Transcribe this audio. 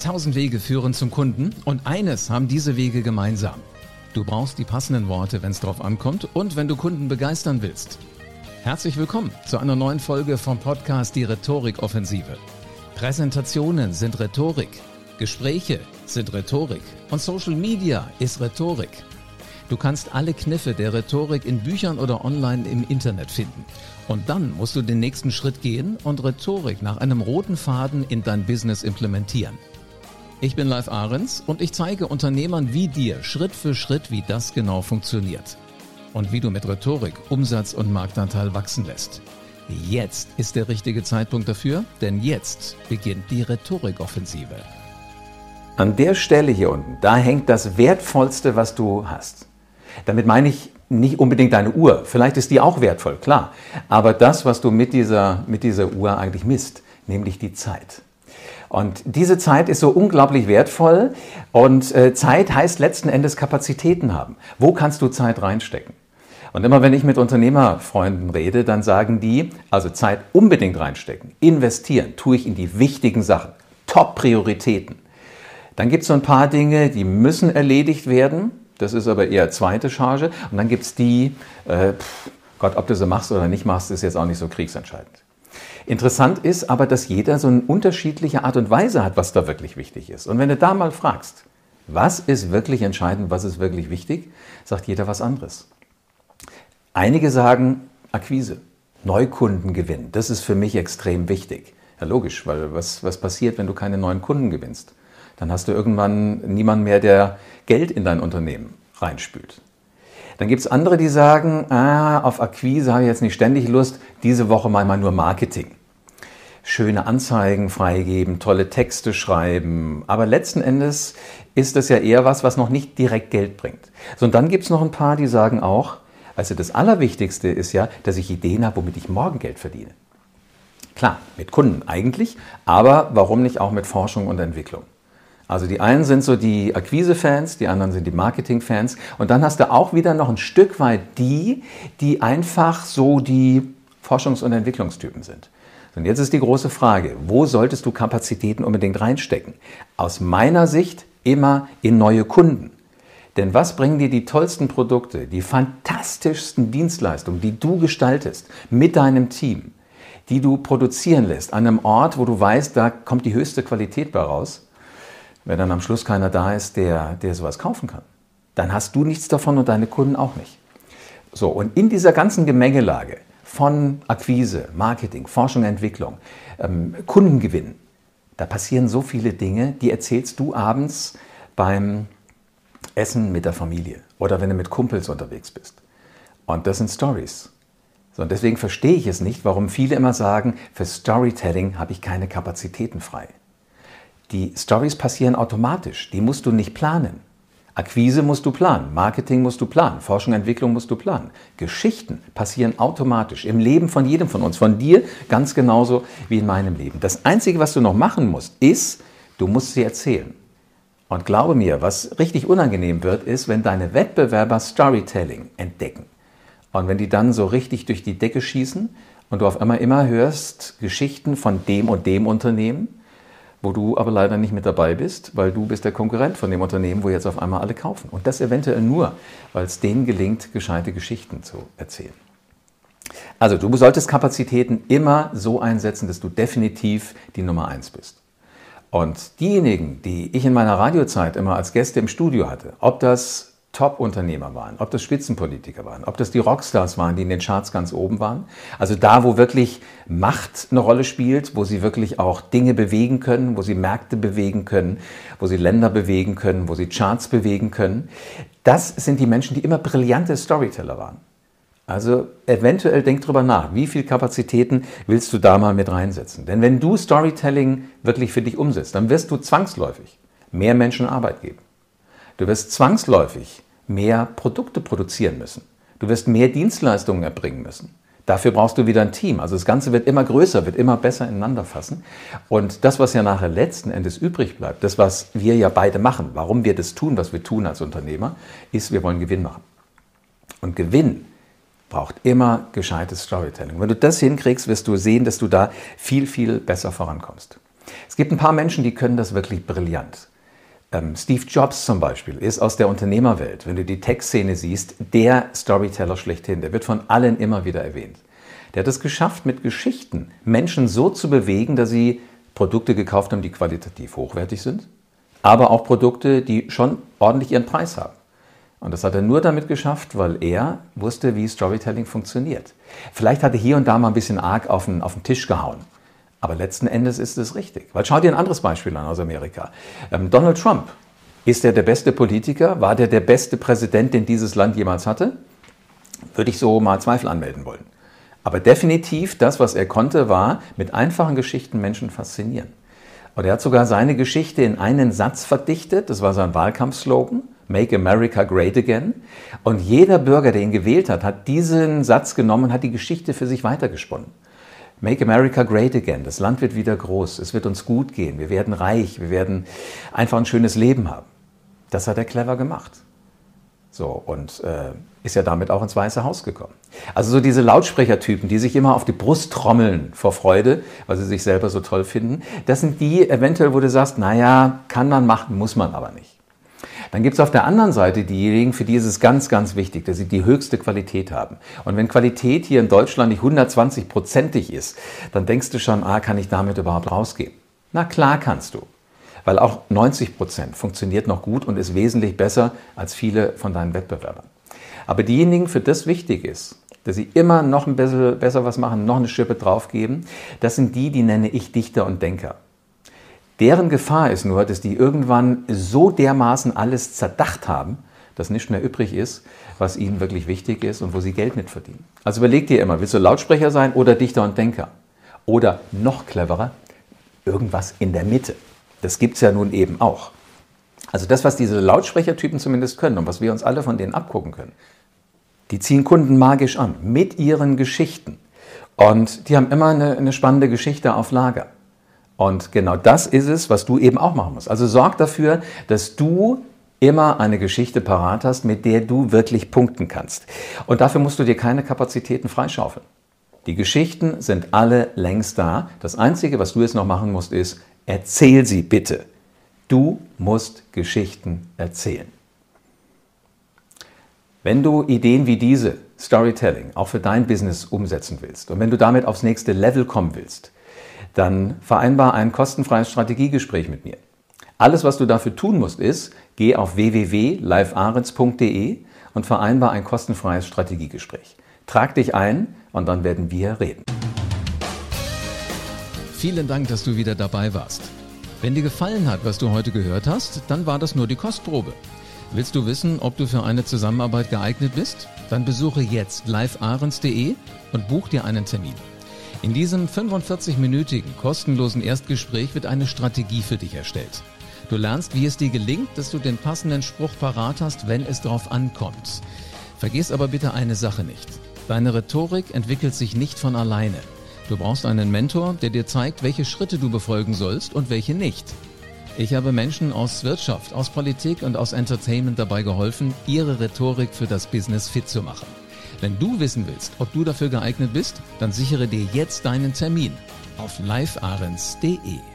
Tausend Wege führen zum Kunden und eines haben diese Wege gemeinsam. Du brauchst die passenden Worte, wenn es drauf ankommt und wenn du Kunden begeistern willst. Herzlich willkommen zu einer neuen Folge vom Podcast Die Rhetorik-Offensive. Präsentationen sind Rhetorik, Gespräche sind Rhetorik und Social Media ist Rhetorik. Du kannst alle Kniffe der Rhetorik in Büchern oder online im Internet finden. Und dann musst du den nächsten Schritt gehen und Rhetorik nach einem roten Faden in dein Business implementieren. Ich bin Live Ahrens und ich zeige Unternehmern wie dir Schritt für Schritt, wie das genau funktioniert. Und wie du mit Rhetorik Umsatz und Marktanteil wachsen lässt. Jetzt ist der richtige Zeitpunkt dafür, denn jetzt beginnt die Rhetorikoffensive. An der Stelle hier unten, da hängt das Wertvollste, was du hast. Damit meine ich nicht unbedingt deine Uhr. Vielleicht ist die auch wertvoll, klar. Aber das, was du mit dieser, mit dieser Uhr eigentlich misst, nämlich die Zeit. Und diese Zeit ist so unglaublich wertvoll und äh, Zeit heißt letzten Endes Kapazitäten haben. Wo kannst du Zeit reinstecken? Und immer wenn ich mit Unternehmerfreunden rede, dann sagen die, also Zeit unbedingt reinstecken, investieren, tue ich in die wichtigen Sachen, Top-Prioritäten. Dann gibt es so ein paar Dinge, die müssen erledigt werden. Das ist aber eher zweite Charge. Und dann gibt es die, äh, pff, Gott, ob du sie machst oder nicht machst, ist jetzt auch nicht so kriegsentscheidend. Interessant ist aber, dass jeder so eine unterschiedliche Art und Weise hat, was da wirklich wichtig ist. Und wenn du da mal fragst, was ist wirklich entscheidend, was ist wirklich wichtig, sagt jeder was anderes. Einige sagen Akquise, Neukunden gewinnen. Das ist für mich extrem wichtig. Ja, logisch, weil was, was passiert, wenn du keine neuen Kunden gewinnst? Dann hast du irgendwann niemanden mehr, der Geld in dein Unternehmen reinspült. Dann gibt es andere, die sagen, ah, auf Akquise habe ich jetzt nicht ständig Lust, diese Woche mal, mal nur Marketing schöne Anzeigen freigeben, tolle Texte schreiben. Aber letzten Endes ist das ja eher was, was noch nicht direkt Geld bringt. So, und dann gibt es noch ein paar, die sagen auch, also das Allerwichtigste ist ja, dass ich Ideen habe, womit ich morgen Geld verdiene. Klar, mit Kunden eigentlich, aber warum nicht auch mit Forschung und Entwicklung? Also die einen sind so die Akquise-Fans, die anderen sind die Marketing-Fans. Und dann hast du auch wieder noch ein Stück weit die, die einfach so die Forschungs- und Entwicklungstypen sind. Und jetzt ist die große Frage, wo solltest du Kapazitäten unbedingt reinstecken? Aus meiner Sicht immer in neue Kunden. Denn was bringen dir die tollsten Produkte, die fantastischsten Dienstleistungen, die du gestaltest mit deinem Team, die du produzieren lässt an einem Ort, wo du weißt, da kommt die höchste Qualität bei raus, wenn dann am Schluss keiner da ist, der, der sowas kaufen kann? Dann hast du nichts davon und deine Kunden auch nicht. So, und in dieser ganzen Gemengelage von Akquise, Marketing, Forschung, Entwicklung, ähm, Kundengewinn. Da passieren so viele Dinge, die erzählst du abends beim Essen mit der Familie oder wenn du mit Kumpels unterwegs bist. Und das sind Stories. So, und deswegen verstehe ich es nicht, warum viele immer sagen, für Storytelling habe ich keine Kapazitäten frei. Die Stories passieren automatisch, die musst du nicht planen. Akquise musst du planen, Marketing musst du planen, Forschung, Entwicklung musst du planen. Geschichten passieren automatisch im Leben von jedem von uns, von dir ganz genauso wie in meinem Leben. Das Einzige, was du noch machen musst, ist, du musst sie erzählen. Und glaube mir, was richtig unangenehm wird, ist, wenn deine Wettbewerber Storytelling entdecken. Und wenn die dann so richtig durch die Decke schießen und du auf einmal immer hörst Geschichten von dem und dem Unternehmen, wo du aber leider nicht mit dabei bist, weil du bist der Konkurrent von dem Unternehmen, wo jetzt auf einmal alle kaufen. Und das eventuell nur, weil es denen gelingt, gescheite Geschichten zu erzählen. Also du solltest Kapazitäten immer so einsetzen, dass du definitiv die Nummer eins bist. Und diejenigen, die ich in meiner Radiozeit immer als Gäste im Studio hatte, ob das Top-Unternehmer waren, ob das Spitzenpolitiker waren, ob das die Rockstars waren, die in den Charts ganz oben waren. Also da, wo wirklich Macht eine Rolle spielt, wo sie wirklich auch Dinge bewegen können, wo sie Märkte bewegen können, wo sie Länder bewegen können, wo sie Charts bewegen können. Das sind die Menschen, die immer brillante Storyteller waren. Also eventuell denk drüber nach, wie viel Kapazitäten willst du da mal mit reinsetzen? Denn wenn du Storytelling wirklich für dich umsetzt, dann wirst du zwangsläufig mehr Menschen Arbeit geben. Du wirst zwangsläufig mehr Produkte produzieren müssen. Du wirst mehr Dienstleistungen erbringen müssen. Dafür brauchst du wieder ein Team. Also das Ganze wird immer größer, wird immer besser ineinander fassen. Und das, was ja nachher letzten Endes übrig bleibt, das, was wir ja beide machen, warum wir das tun, was wir tun als Unternehmer, ist, wir wollen Gewinn machen. Und Gewinn braucht immer gescheites Storytelling. Wenn du das hinkriegst, wirst du sehen, dass du da viel, viel besser vorankommst. Es gibt ein paar Menschen, die können das wirklich brillant. Ähm, Steve Jobs zum Beispiel ist aus der Unternehmerwelt, wenn du die Tech-Szene siehst, der Storyteller schlechthin. Der wird von allen immer wieder erwähnt. Der hat es geschafft, mit Geschichten Menschen so zu bewegen, dass sie Produkte gekauft haben, die qualitativ hochwertig sind, aber auch Produkte, die schon ordentlich ihren Preis haben. Und das hat er nur damit geschafft, weil er wusste, wie Storytelling funktioniert. Vielleicht hat er hier und da mal ein bisschen arg auf den, auf den Tisch gehauen. Aber letzten Endes ist es richtig. Weil schau dir ein anderes Beispiel an aus Amerika. Ähm, Donald Trump. Ist er der beste Politiker? War der der beste Präsident, den dieses Land jemals hatte? Würde ich so mal Zweifel anmelden wollen. Aber definitiv das, was er konnte, war mit einfachen Geschichten Menschen faszinieren. Und er hat sogar seine Geschichte in einen Satz verdichtet. Das war sein Wahlkampfslogan. Make America Great Again. Und jeder Bürger, der ihn gewählt hat, hat diesen Satz genommen hat die Geschichte für sich weitergesponnen. Make America Great Again. Das Land wird wieder groß. Es wird uns gut gehen. Wir werden reich. Wir werden einfach ein schönes Leben haben. Das hat er clever gemacht. So, und äh, ist ja damit auch ins Weiße Haus gekommen. Also so diese Lautsprechertypen, die sich immer auf die Brust trommeln vor Freude, weil sie sich selber so toll finden, das sind die eventuell, wo du sagst, naja, kann man machen, muss man aber nicht. Dann gibt es auf der anderen Seite diejenigen, für die ist es ganz, ganz wichtig, dass sie die höchste Qualität haben. Und wenn Qualität hier in Deutschland nicht 120-prozentig ist, dann denkst du schon, ah, kann ich damit überhaupt rausgehen? Na klar kannst du. Weil auch 90 Prozent funktioniert noch gut und ist wesentlich besser als viele von deinen Wettbewerbern. Aber diejenigen, für das wichtig ist, dass sie immer noch ein bisschen besser was machen, noch eine Schippe draufgeben, das sind die, die nenne ich Dichter und Denker. Deren Gefahr ist nur, dass die irgendwann so dermaßen alles zerdacht haben, dass nichts mehr übrig ist, was ihnen wirklich wichtig ist und wo sie Geld mit verdienen. Also überleg dir immer, willst du Lautsprecher sein oder Dichter und Denker? Oder noch cleverer, irgendwas in der Mitte. Das gibt es ja nun eben auch. Also das, was diese Lautsprechertypen zumindest können und was wir uns alle von denen abgucken können, die ziehen Kunden magisch an mit ihren Geschichten. Und die haben immer eine, eine spannende Geschichte auf Lager. Und genau das ist es, was du eben auch machen musst. Also sorg dafür, dass du immer eine Geschichte parat hast, mit der du wirklich punkten kannst. Und dafür musst du dir keine Kapazitäten freischaufeln. Die Geschichten sind alle längst da. Das Einzige, was du jetzt noch machen musst, ist, erzähl sie bitte. Du musst Geschichten erzählen. Wenn du Ideen wie diese, Storytelling, auch für dein Business umsetzen willst und wenn du damit aufs nächste Level kommen willst, dann vereinbar ein kostenfreies Strategiegespräch mit mir. Alles, was du dafür tun musst, ist, geh auf www.livearens.de und vereinbar ein kostenfreies Strategiegespräch. Trag dich ein und dann werden wir reden. Vielen Dank, dass du wieder dabei warst. Wenn dir gefallen hat, was du heute gehört hast, dann war das nur die Kostprobe. Willst du wissen, ob du für eine Zusammenarbeit geeignet bist? Dann besuche jetzt livearens.de und buch dir einen Termin. In diesem 45-minütigen kostenlosen Erstgespräch wird eine Strategie für dich erstellt. Du lernst, wie es dir gelingt, dass du den passenden Spruch parat hast, wenn es drauf ankommt. Vergiss aber bitte eine Sache nicht. Deine Rhetorik entwickelt sich nicht von alleine. Du brauchst einen Mentor, der dir zeigt, welche Schritte du befolgen sollst und welche nicht. Ich habe Menschen aus Wirtschaft, aus Politik und aus Entertainment dabei geholfen, ihre Rhetorik für das Business fit zu machen. Wenn du wissen willst, ob du dafür geeignet bist, dann sichere dir jetzt deinen Termin auf livearens.de.